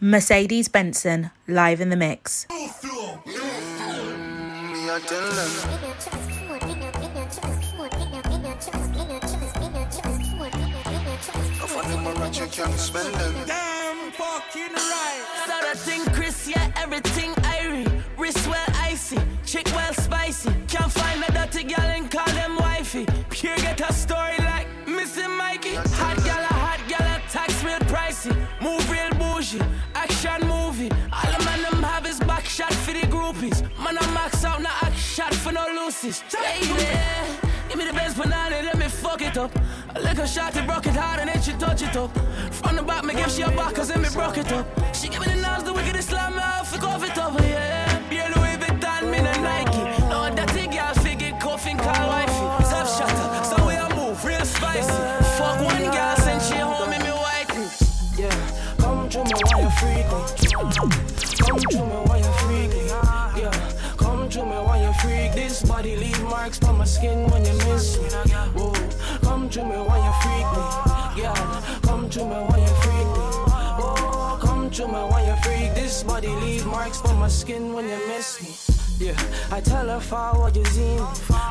Mercedes Benson live in the mix. Damn fucking right. So that thing, Chris, yeah, everything irie. Wrist well icy, chick well spicy. Can't find a dirty girl and call them wifey. Pure get a story like Missing Mikey. Hot gal, a hot gal, tax real pricey. Move real bougie, action movie. All the man them have is back shot for the groupies. Man, I max out, now act shot for no loosies. Baby, give me the best banana, let me fuck it up. A little shot, it broke it hard and then she touch it up. From the back, me give she a back, cause then me broke it up. She give me the nails, the wicked Islam, me off, it up, yeah. Come to me while you freak me. Yeah, come to me while you freak. This body leave marks on my skin when you miss me. Whoa, come to me while you freak me. Yeah, come to me while you freak me. Oh, come to me while you freak. This body leave marks on my skin when you miss me. Yeah, I tell her forward you see me.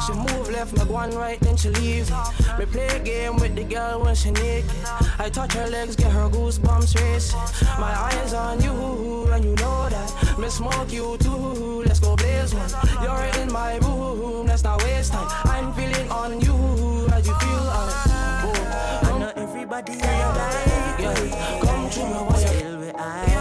She move left, me go on right, then she leave me. Me play a game with the girl when she naked. I touch her legs, get her goosebumps racing. My eyes on you, and you know that. Me smoke you too, let's go blaze one. You're in my room, let's not waste time. I'm feeling on you, as you feel on oh, I know everybody realize. Yeah, come to me while you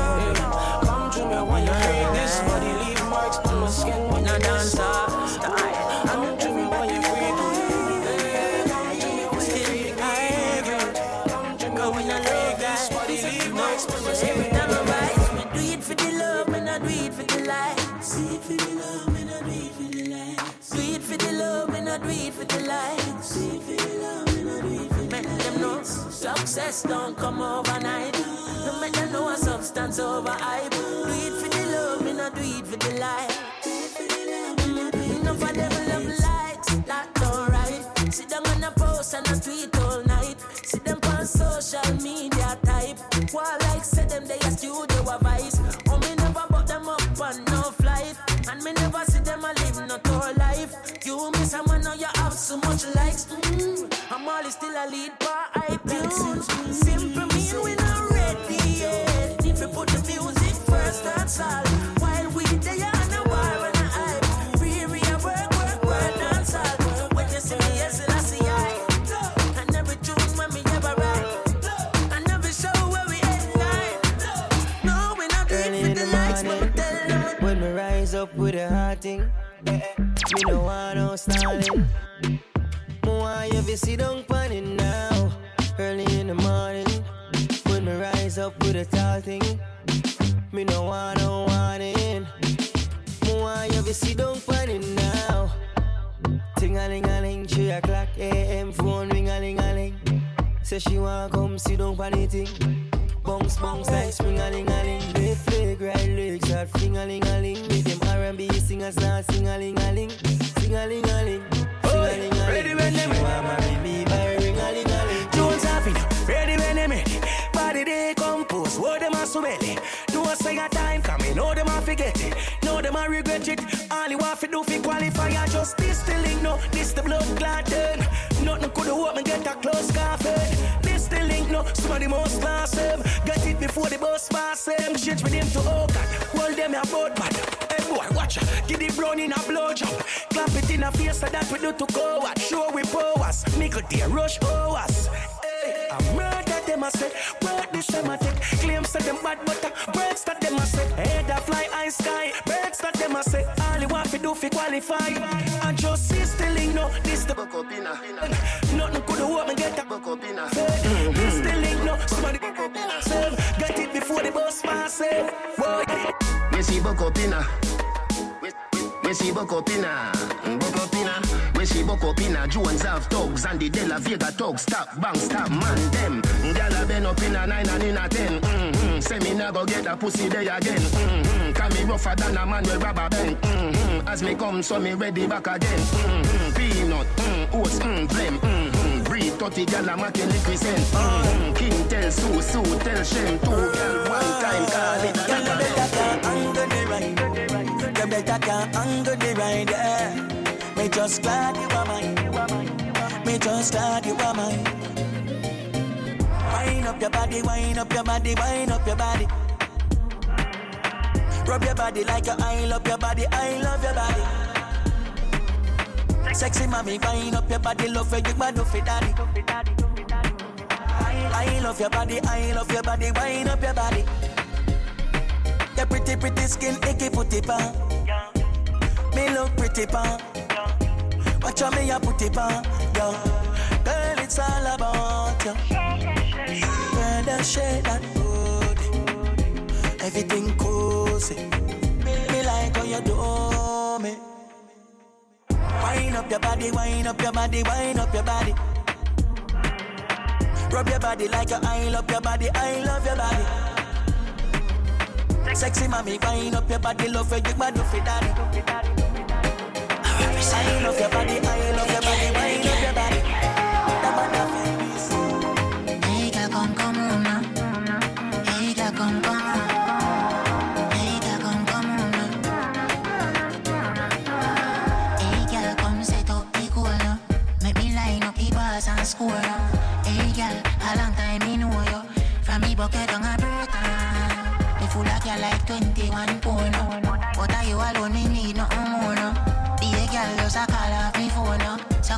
do it for the likes. Make them know success don't come overnight. No make them know a substance over hype. Do it for the love, me not do it for the likes. Enough of them love likes, that don't right. Sit down on a post and a tweet rise up with a hard thing, me no want no stalling. Say she wanna come sit down on the thing. Bounce, bounce like spring a ling a ling. Left leg, right leg, start fling a ling a ling. Make them R&B singers start sing a ling a ling. Sing a ling a ling. Sing a ling a ling. ready when She want marry me by ring a ling a ling. Jones Avenue, ready when they ready. Body they compose, what them a so belly. Do a say a time coming, know them a forget it. Know them a regret it. All you want to do fi qualify, I just this the link, no, this the blood then. Nothing could have me get a close coffin. This the link, no, somebody most class them. Get it before the bus pass them. Shit with them to God, hold them a boat bad. Hey boy, watch ya, give the brown in a blow job. Clap it in a face so that we do to go what. Show we powers, a dear rush hours. Hey, I murder them a say, word this them a take. Claims that them bad but uh, birds that them a say. Head a fly high sky, birds that them a say. All you want to do fi qualify. And just see still no, this the buck up Nothing could have me get a buck up in This the link, no, somebody buck up in Get it before the bus pass it. Boy, We see buck up inna. We see buck up inna. Buck up inna. When she buck up in a Jones have thugs and the De La Vega thugs, stop, bang, stop, man, them. Gyal a been up in a nine and in a ten. Mm-hmm. Say me nah go get a pussy there again. Mm-hmm. Can me rougher than a man with rubber band. Mm-hmm. As me come, so me ready back again. Mm-hmm. Peanut, mm, oats, mm, blem, mm-hmm. Breed 30 gal a liquid scent. Mm-hmm. King tell Sue, Sue tell Shem. Two gal one time call it. Girl, you better can't handle the ride. You better can't handle the ride. Yeah are mine. Me just glad you are mine. Wind up your body, wind up your body, wind up your body. Rub your body like a I love your body, I love your body. Sexy mommy, wind up your body, love you, man, for daddy. I love your body, I love your body, wind up your body. Your pretty, pretty skin, icky put it. Me look pretty pan. Watch how me a put it on, yo. Girl, it's all about you. Girl, that shade that booty, everything cozy. Me like how you do me. Wind up your body, wind up your body, wind up your body. Rub your body like a I love your body, I love your body. Sexy mommy, wind up your body, love for you, man, do for daddy. 21 pound now. But are you alone, me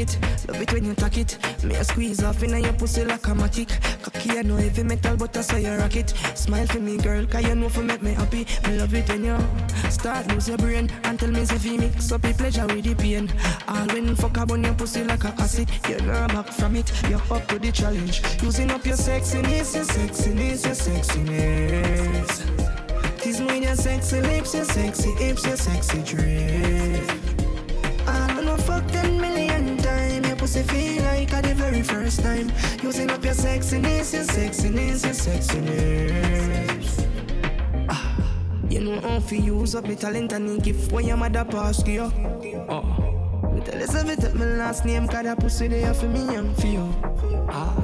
it you love it when you tack it. Me a squeeze off in your pussy like a matic. Cocky, I know heavy metal, but I saw you rock it. Smile for me, girl, cause you know for make me happy. Me love it when you start lose your brain and tell me if you mix up the pleasure with the pain. All when fuck up on your pussy like a acid. You're not back from it, you're up to the challenge. Using up your sexiness, your sexiness, your sexiness. Tease me your sexy lips, your sexy hips, your sexy dress. Pussy feel like at the very first time. Using up your sexiness, your sexiness, your sexiness. Ah, You know how to use up the talent and the gift when your mother pass to you. Oh. Me tell you something, take my last name, cause that pussy there for me and for you. Ah.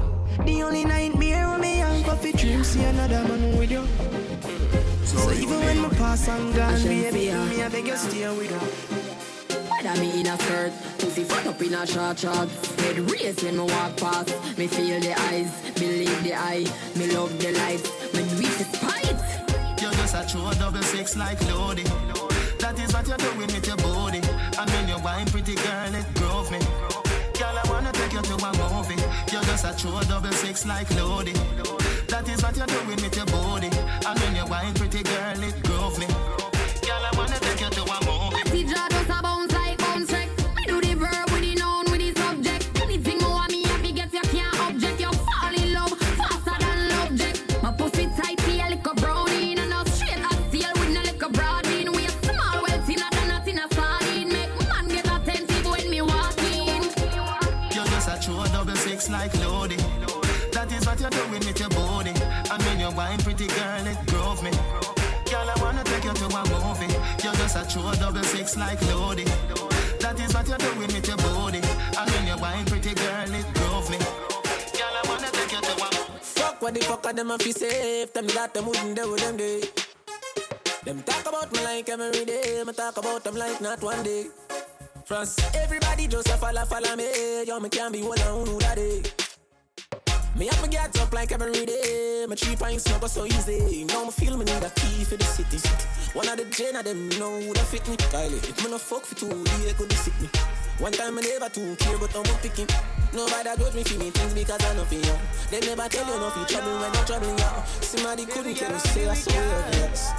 The only nightmare when me and coffee dream, see another man with you. So even when my pass and gone, baby, me I beg you stay with her. Whether me in a skirt, pussy front up in a short shorts. Head raised when me walk past. Me feel the eyes, believe the eye. Me love the lights, me do it despite. You're just a true double six like Lodi. That is what you're doing with your body. And when you wine pretty girl, it drove me. Girl, I wanna take you to a movie. You're just a true double six like Lodi. That is what you're doing with your body. And when you wine pretty girl, it drove me. Girl, I wanna take you to a movie. You're a true double six like Lodi. That is what you're doing with your body. And when you wine pretty girl, it drove me. Girl, I wanna take you to a Fuck what the fuck are them a fi safe. Them that them wouldn't do them day. Them talk about me like every day. Me talk about them like not one day. France, everybody just a follow, follow me. Yo, me can't be one on who that day. Me have me get up like every day. My no so easy. Now me feel me need a key for the city. One of the gen of them know fit me. Kylie, if me no fuck for two, they could me. One time I never too care, but I'm picking. Nobody judge me for me things because I know for you. They never tell you nothing trouble when you. Somebody couldn't tell say I.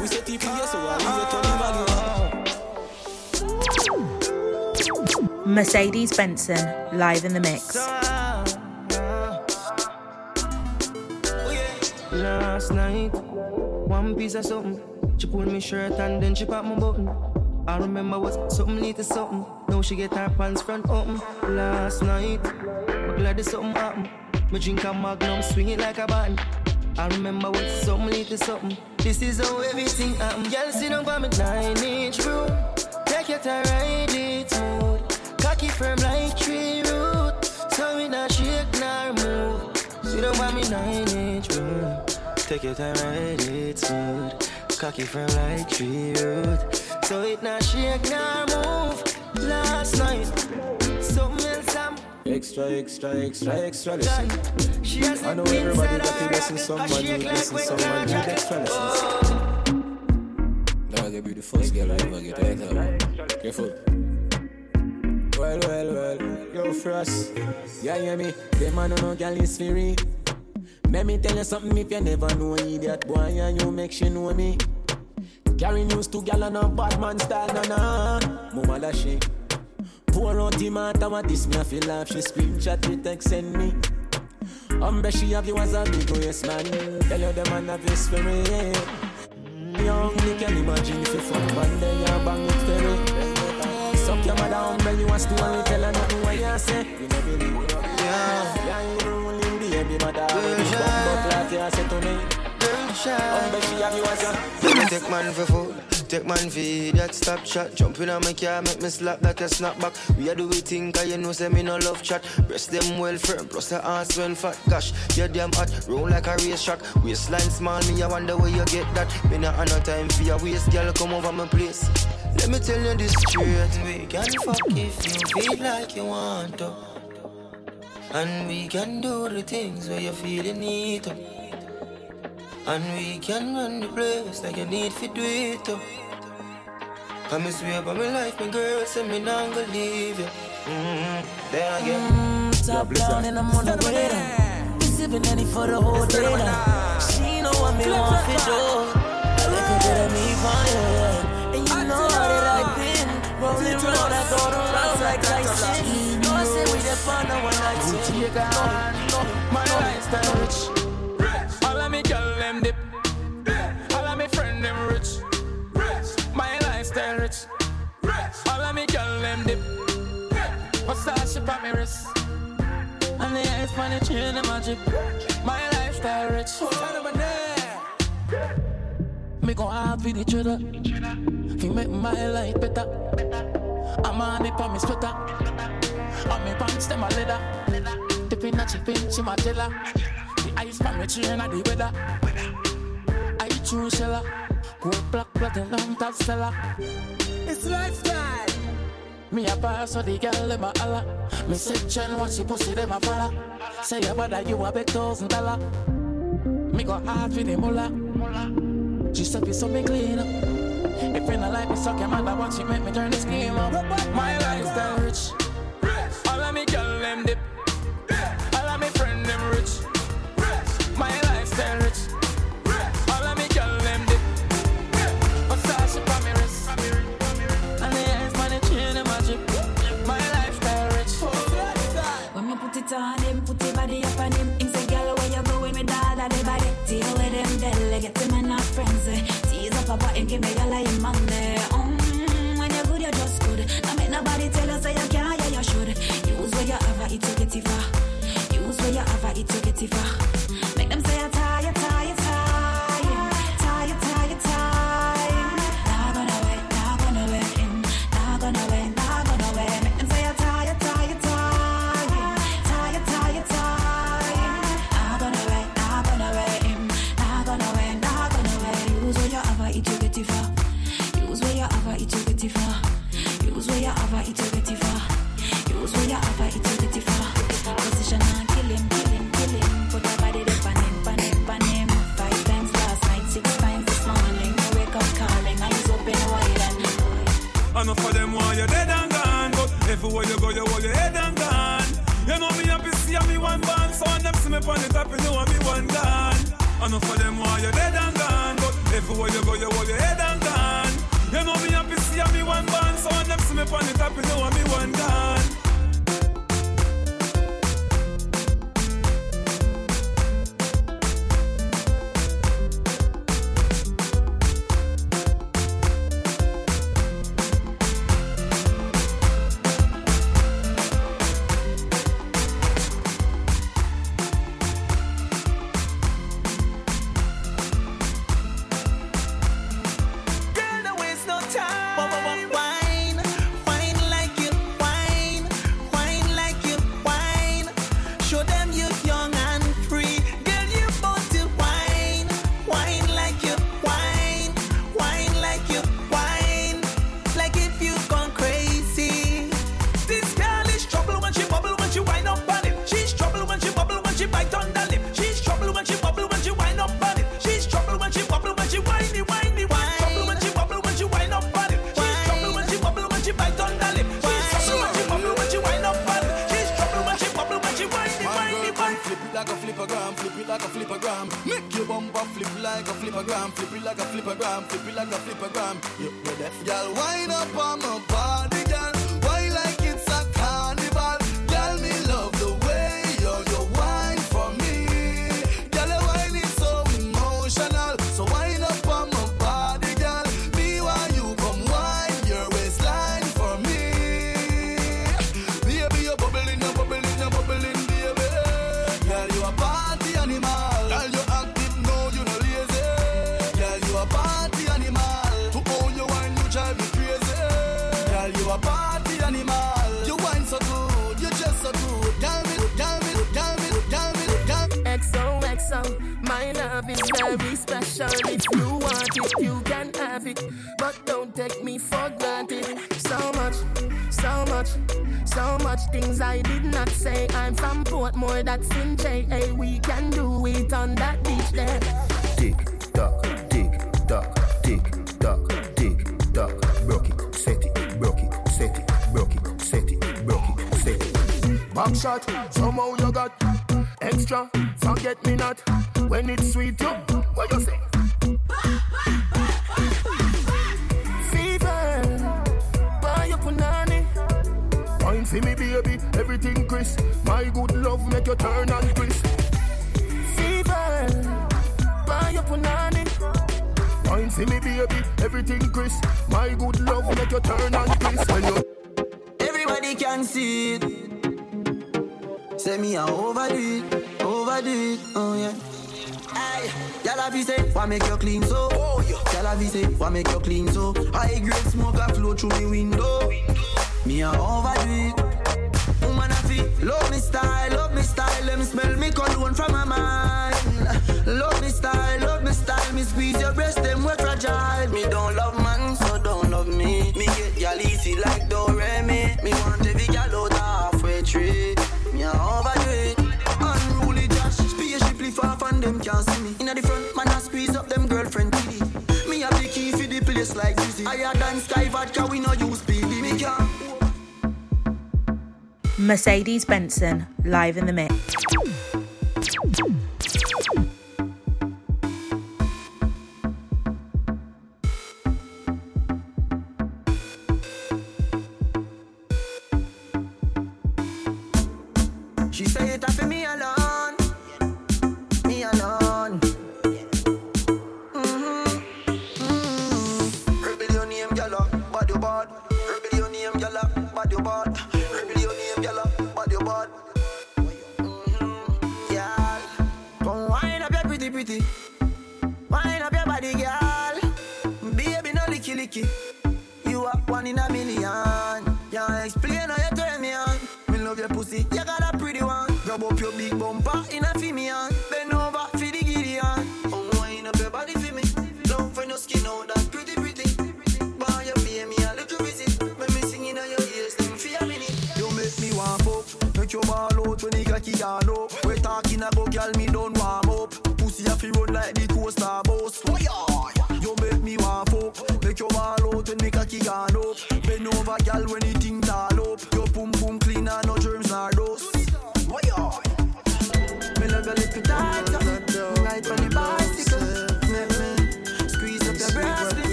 We say TPS, so I leave it on the value. Mercedes Benson, live in the mix. Last night, one piece of something. She pulled me shirt and then she popped my button. I remember was something little something. Now she get her pants front open. Last night, but glad there's something happen. Me drink a magnum, swing it like a band. I remember when something lead to something. This is how everything happen. Girl, sit down by me nine inch room. Take your time, ride it smooth. Cocky firm like tree root. So we not shake nor move. Sit down by me nine inch room. Take your time, ride it smooth. Cocky firm like tree root. So it not shake nor move. Last night, something else I'm Extra, extra, extra, extra listen. I know everybody got to listen someone need listen someone need extra lessons. Dog, you be the first girl I ever get right up. Careful. Well, well, well, yo, Frost. Yeah, hear me? Them man no girl is free. Let me tell you something if you never know idiot boy and you make she know me. Carry news to gal and a bad man style, na na. Mama da she. Pour out the matter what this me I feel laugh. She screenshot me text send me. Umbre she have you as a big yes man. Tell you the man have your spirit. Mm, young, you can imagine if you fuck man then you bang it ferry. Suck your mother umbre you a story tell her nothing what you say. You know believe. Yeah, yeah, you the baby mother. Like say to me. Take man for food. Take man for that stop chat. Jump in on my car, make me slap that a snap back. We are do we think, cause you know, say me no love chat. Breast them well firm, plus the ass well fat. Gosh, you damn hot, roll like a race track. Waistline small, me I wonder where you get that. Me not have no time for your waist, girl, come over my place. Let me tell you this straight. We can fuck if you feel like you want to. And we can do the things where you feel you need to. And we can run the place like you need to do it too. I me swear by my life, my girl, say me not gonna leave you. Mm-hmm. Then again, Mm, top down and I'm on the way down. Been sipping any for the whole day now. She know what me want for sure. I look at that me fire, and you know how that I've been rolling round, I go around like Tyson. You know I say we just find out one night stand. My lifestyle rich. Of me girl them dip. All of me friend them rich. My lifestyle rich. All of me girl them dip. What's that ship on me wrist? And the ice on the chain them a drip. My lifestyle rich. Me go hard for each other. Fi make my life better. I'm on it for me sweater. Me pants them a leather. Dipping a chip in, she my teller. Ice from me chain a the weather. I true sheller. Gold black platinum top seller. It's lifestyle. Me a pass so the girl them a holla. Me section watch she pussy them a follow. Say your brother you a big thousand dollar. Me go hard for the mullah. She said you so me clean. If you not like me, suck your mother, watch she make me turn the scheme up. My lifestyle rich. All of me girl them dip. All of me friend have, See me, baby, everything crisp. My good love make you turn and crisp. Fever, buy your punani. Wine see me baby, everything crisp My good love make you turn and crisp when you Everybody can see it Say me I overdo it, overdo it, oh yeah Aye, y'all have say, why make you clean so? Oh yeah, y'all have say, why make you clean so? High grade smoke a flow through me window Me I overdo it Love me style, love me style, let me smell me cologne from my mind. Love me style, love me style, me squeeze your breast, them we fragile. Me don't love man, so don't love me. Me get y'all easy like Doremi. Me want every gal out halfway tree. Me a overdo it. Unruly Josh, spaceship far from them can't see me. Inna the front, man I squeeze up them girlfriend titty. Me a the key for the place like Dizzy. Higher than sky vodka, we no use Mercedes Benson, live in the mix.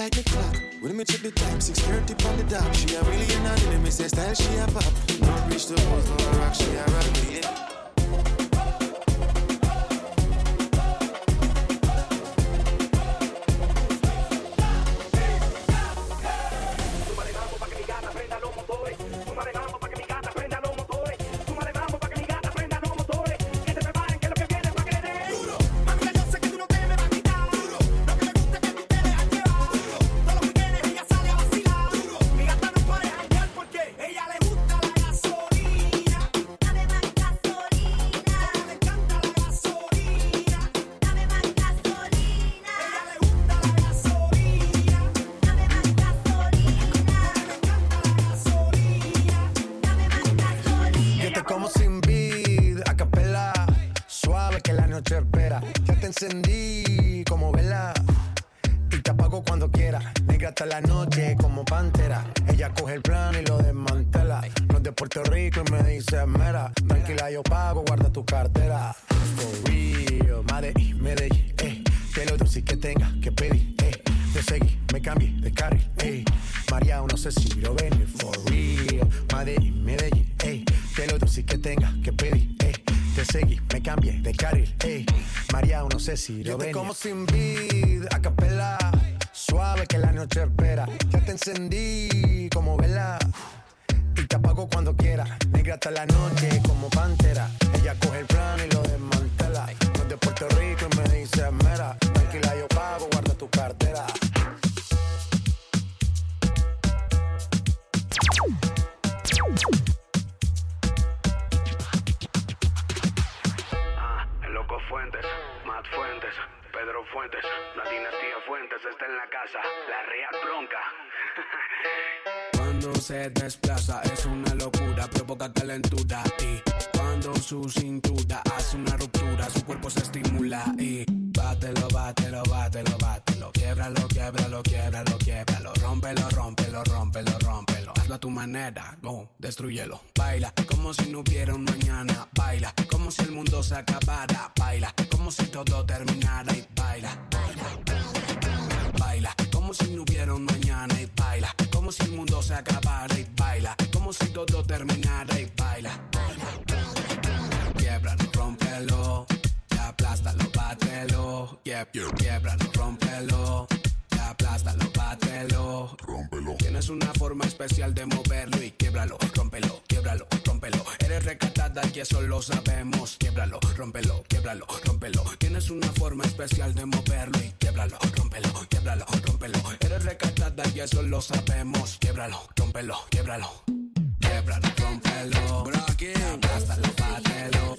like the clock. When me check the time, 6.30 from the dock. She a really an enemy, say style she a pop. Don't reach the balls, no rock, she a rock. Baila como si no hubiera un mañana, baila como si el mundo se acabara, baila como si todo terminara y baila, baila como si no hubiera un mañana y baila como si el mundo se acabara y baila como si todo terminara y baila. Quiebralo, rómpelo. Ya aplástalo, bátelo. Quieb- quiebralo, rómpelo. Ya aplástalo, bátelo rómpelo. Tienes una forma especial de moverlo y quiebralo, rómpelo, quiebralo, rómpelo. Eres recatada y eso lo sabemos. Quiebralo, rómpelo, quiebralo, rómpelo. Tienes una forma especial de moverlo y quiebralo, rómpelo, quiebralo, rómpelo. Eres recatada y eso lo sabemos. Quiebralo, rómpelo, quiebralo. Quiebralo, rómpelo. Aplástalo, bátelo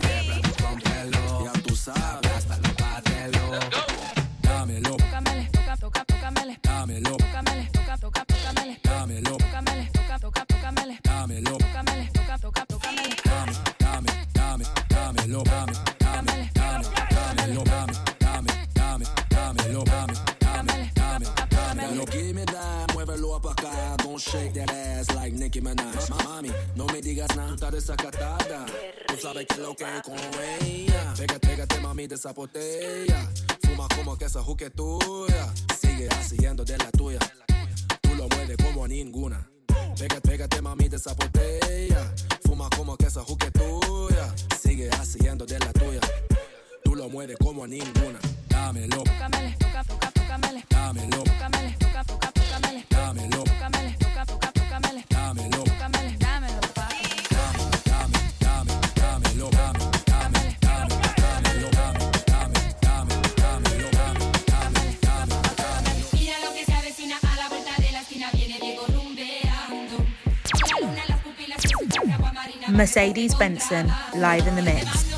quiebralo, rómpelo. Ya tú sabes. Aplástalo, bátelo tócamele. dámelo Tócamele, toca, toca, tócamele. dámelo Tócamele, toca, toca, tócamele. dámelo Tócamele, toca, toca, tócamele. dame, dame, dame, dámelo, dame, dame, dame, dámelo, dame, dame, dame, dámelo, dame, dame, dame, dámelo. Give me that, muévelo pa' acá, don't shake that ass like Nicki Minaj. Ma- Mami, no me digas nada, está desacatada. Tú sabes que lo que con ella. Pégate, pégate, mami, de esa botella. Fuma como que esa juque tuya. Sigue haciendo de la tuya. Tú lo mueves como ninguna. Pégate, pégate, mami, de esa botella. Fuma como que esa juque tuya. Sigue haciendo de la tuya. Tú lo mueves como ninguna. Dámelo, Tócamele, toca, tócamele. dámelo, Tócamele, toca, tócamele. dámelo, Tócamele, Mercedes Benson, live in the mix.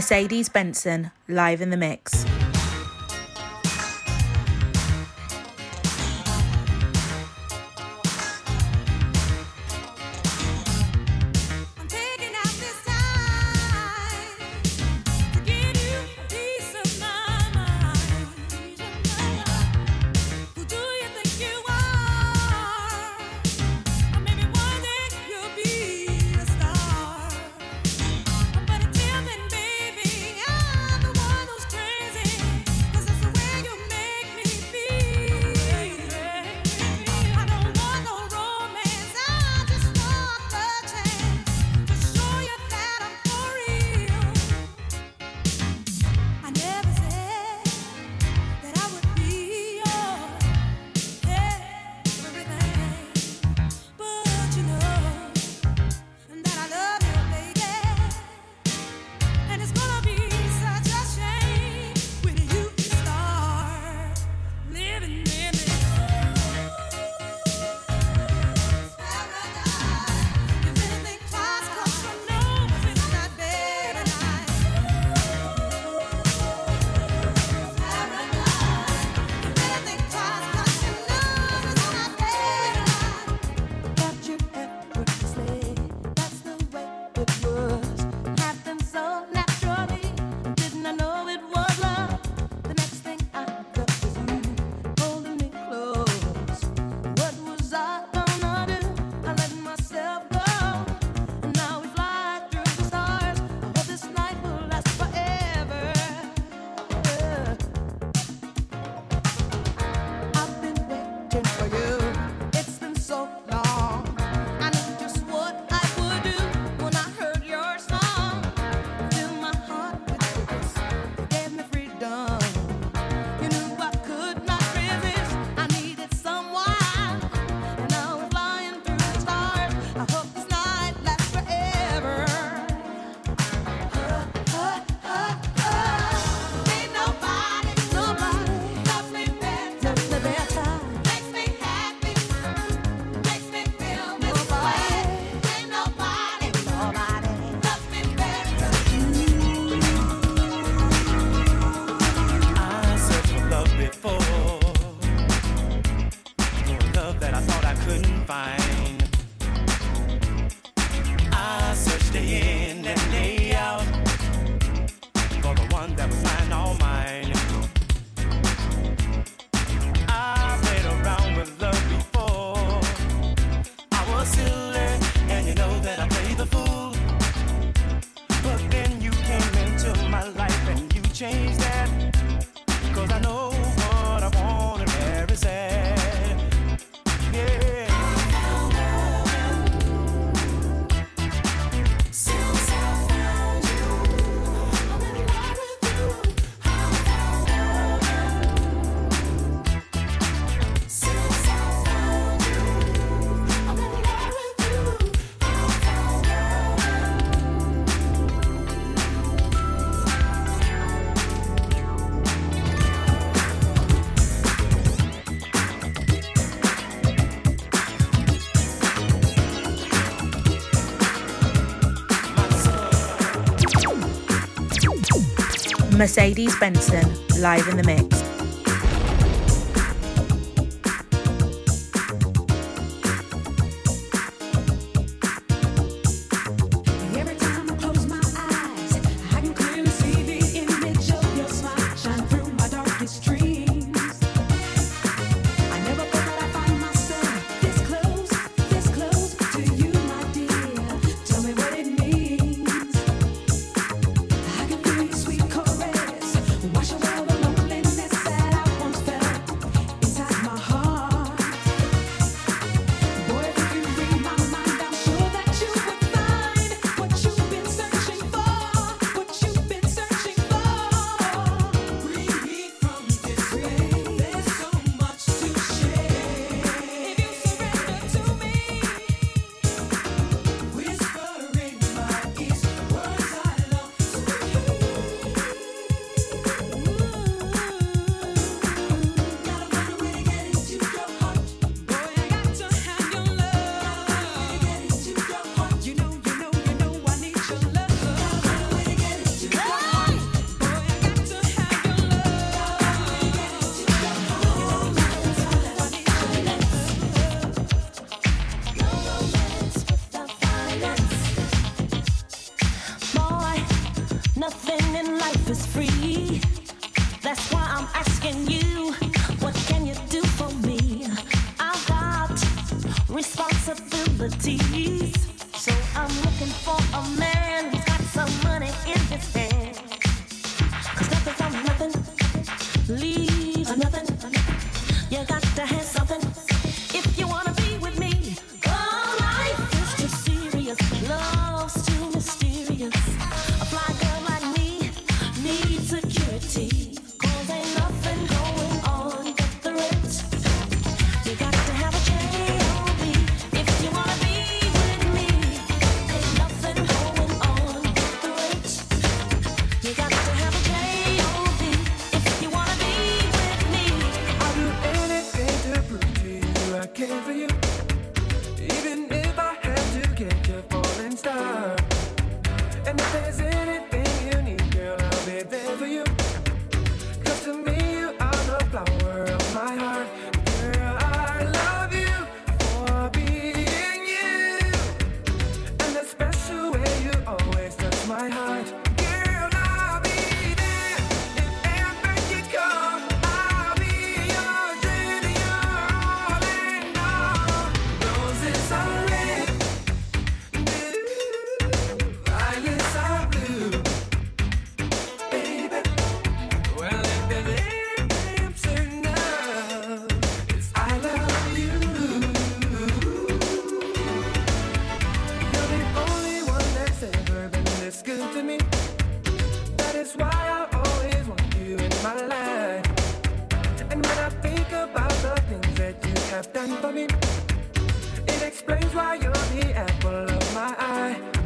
Mercedes Benson live in the mix. Mercedes Benson live in the mix. have done for me. It explains why you're the apple of my eye.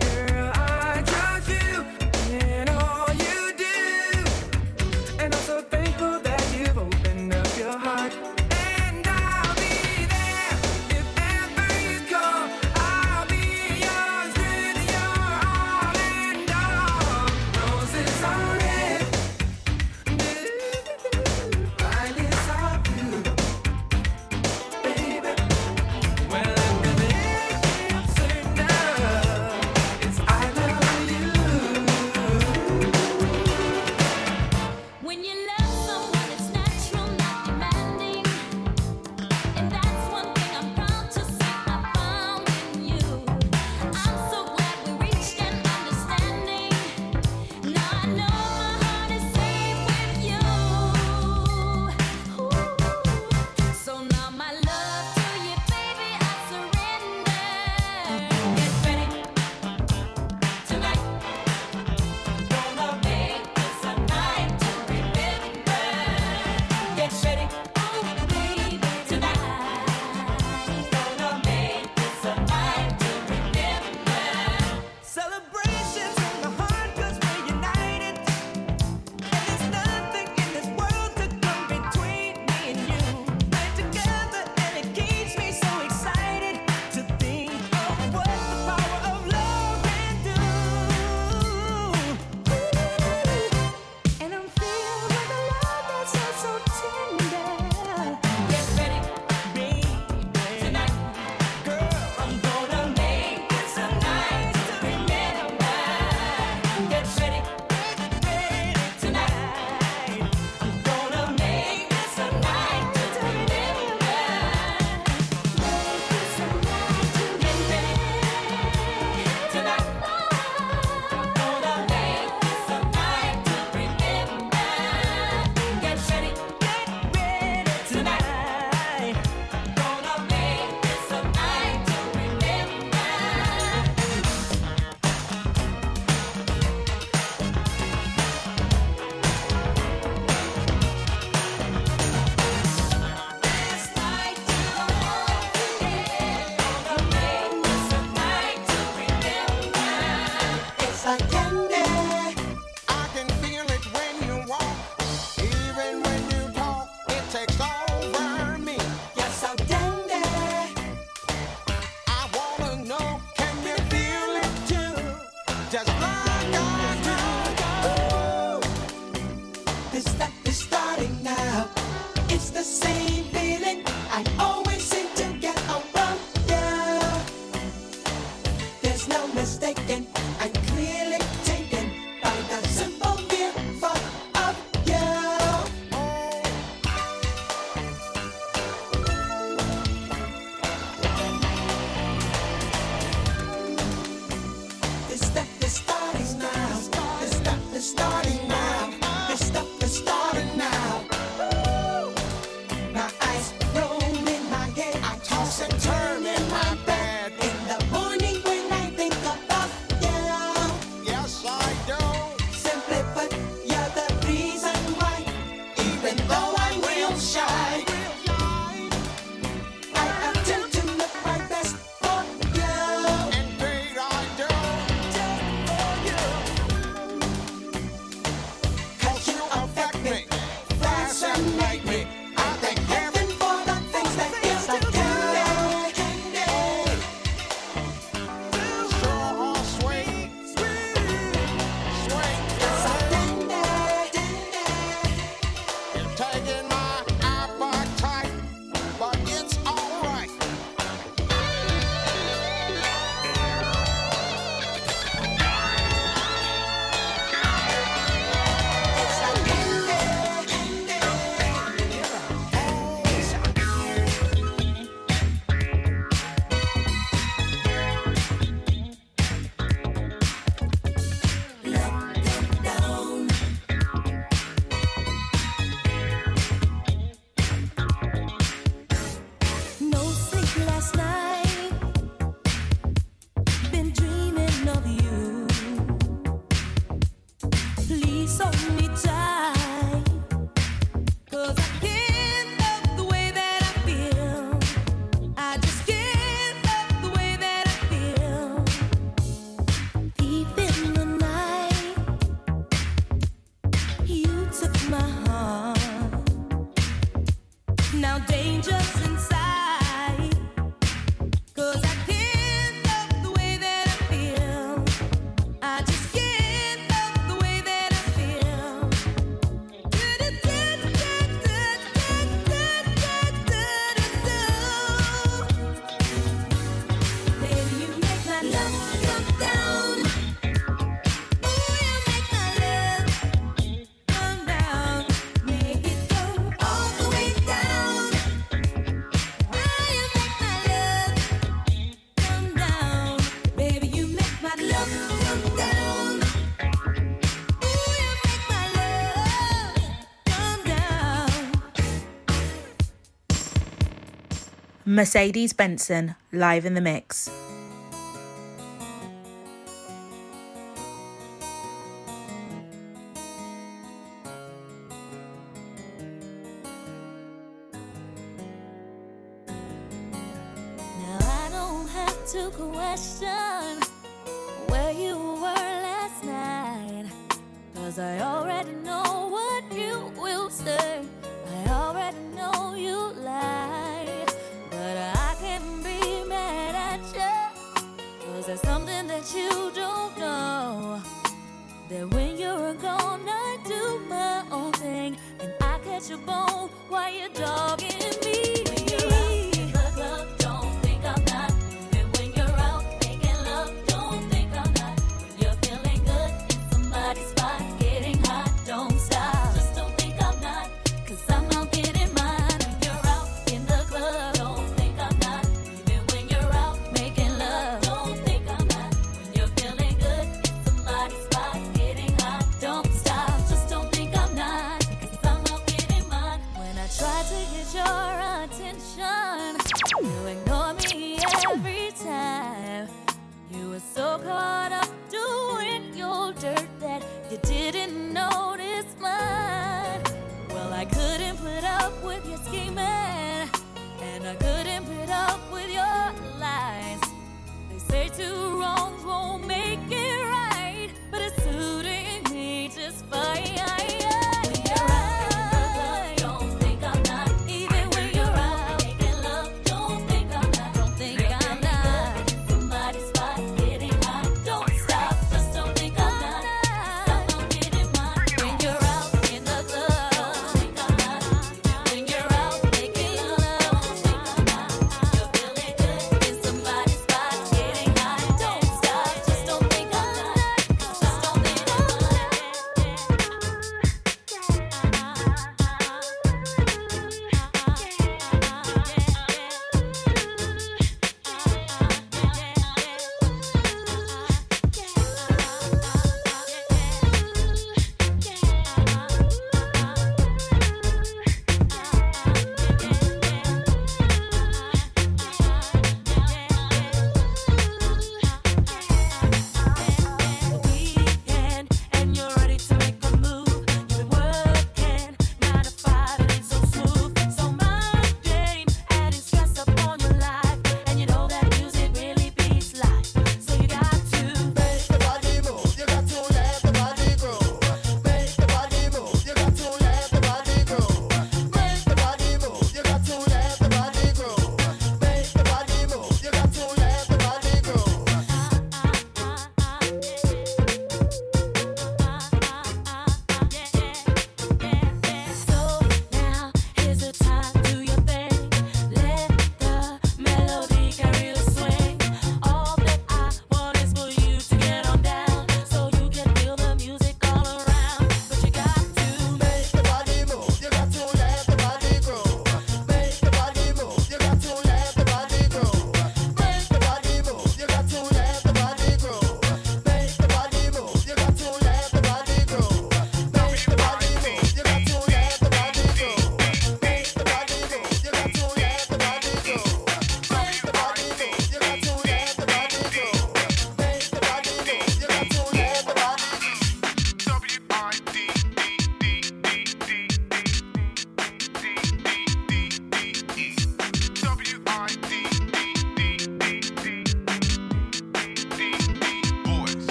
Mercedes Benson live in the mix.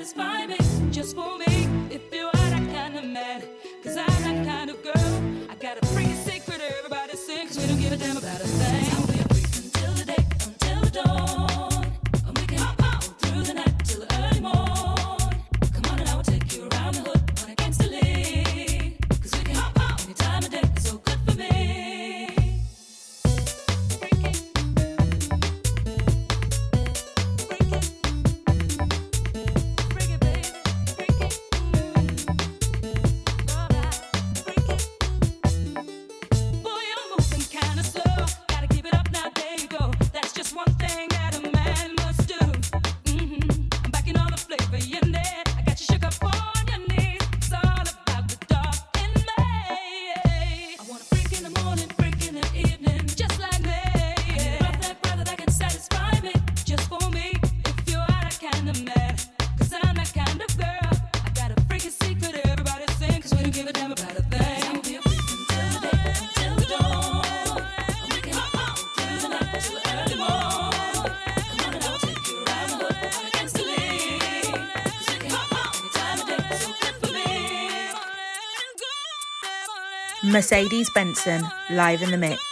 satisfy me. Mercedes Benson, live in the mix.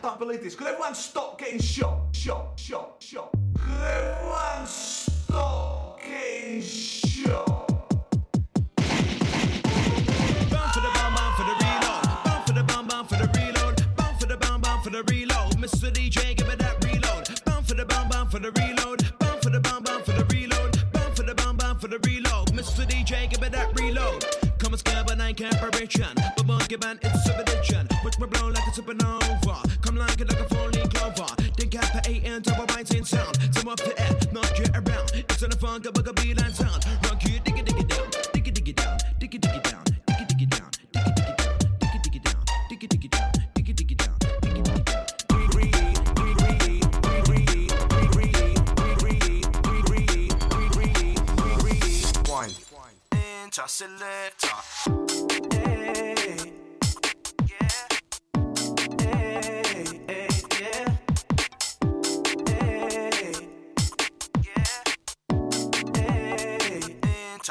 can't believe this. Could everyone stop getting shot? Shot, shot, shot. Could everyone stop getting shot? For the for the reload. For the for the reload. For the for the reload. Mr. DJ, give me that reload. Bound for the bomb, bound for the reload. Bound for the bomb, bound for the reload. Bound for the bomb, bound for the reload. Mr. DJ, give me that reload. Come and scare, but I can't. But monkey man, it's a. up the air, knock you around. It's on funk of a beeline sound. Rock you, dig it, dig it down, dig it, dig it down, dig it, dig it down, dig it, dig it down, dig it, dig it down, dig it, dig it down, dig it, dig it down, dig it, dig it down, dig it, dig it down.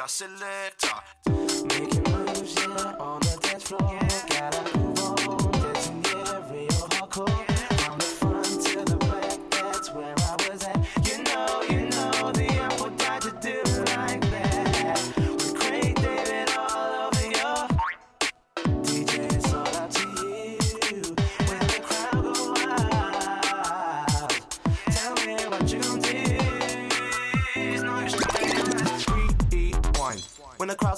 Making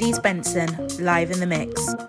Mercedes Benson live in the mix.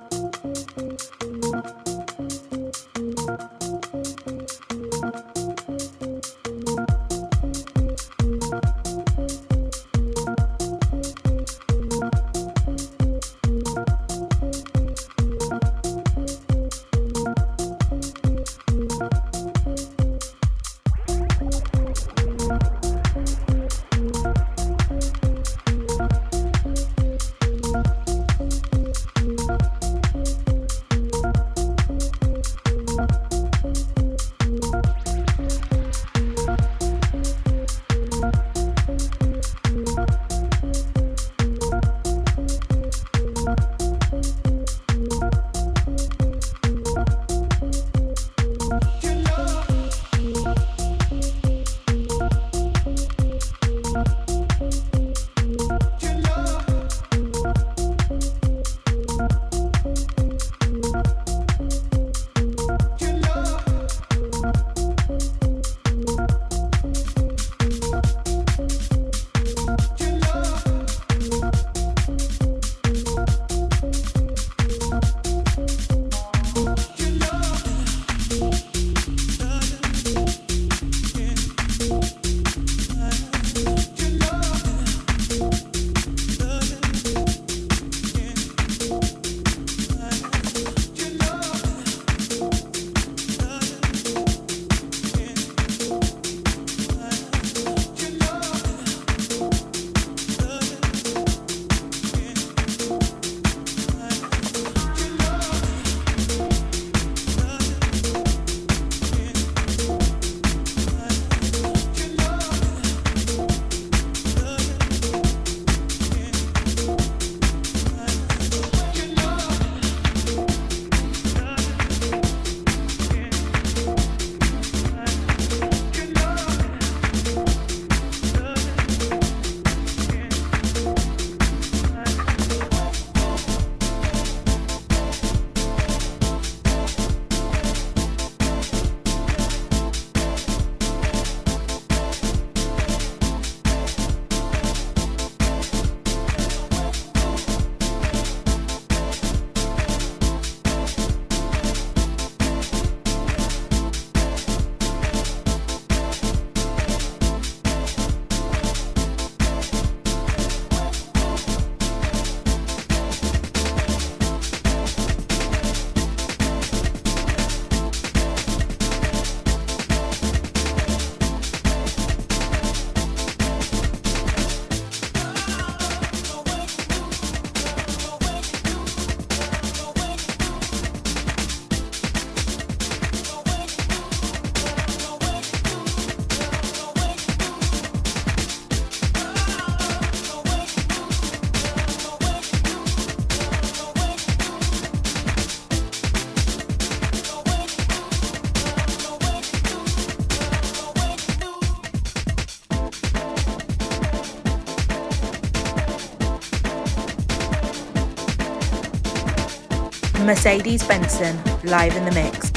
Mercedes Benson live in the mix.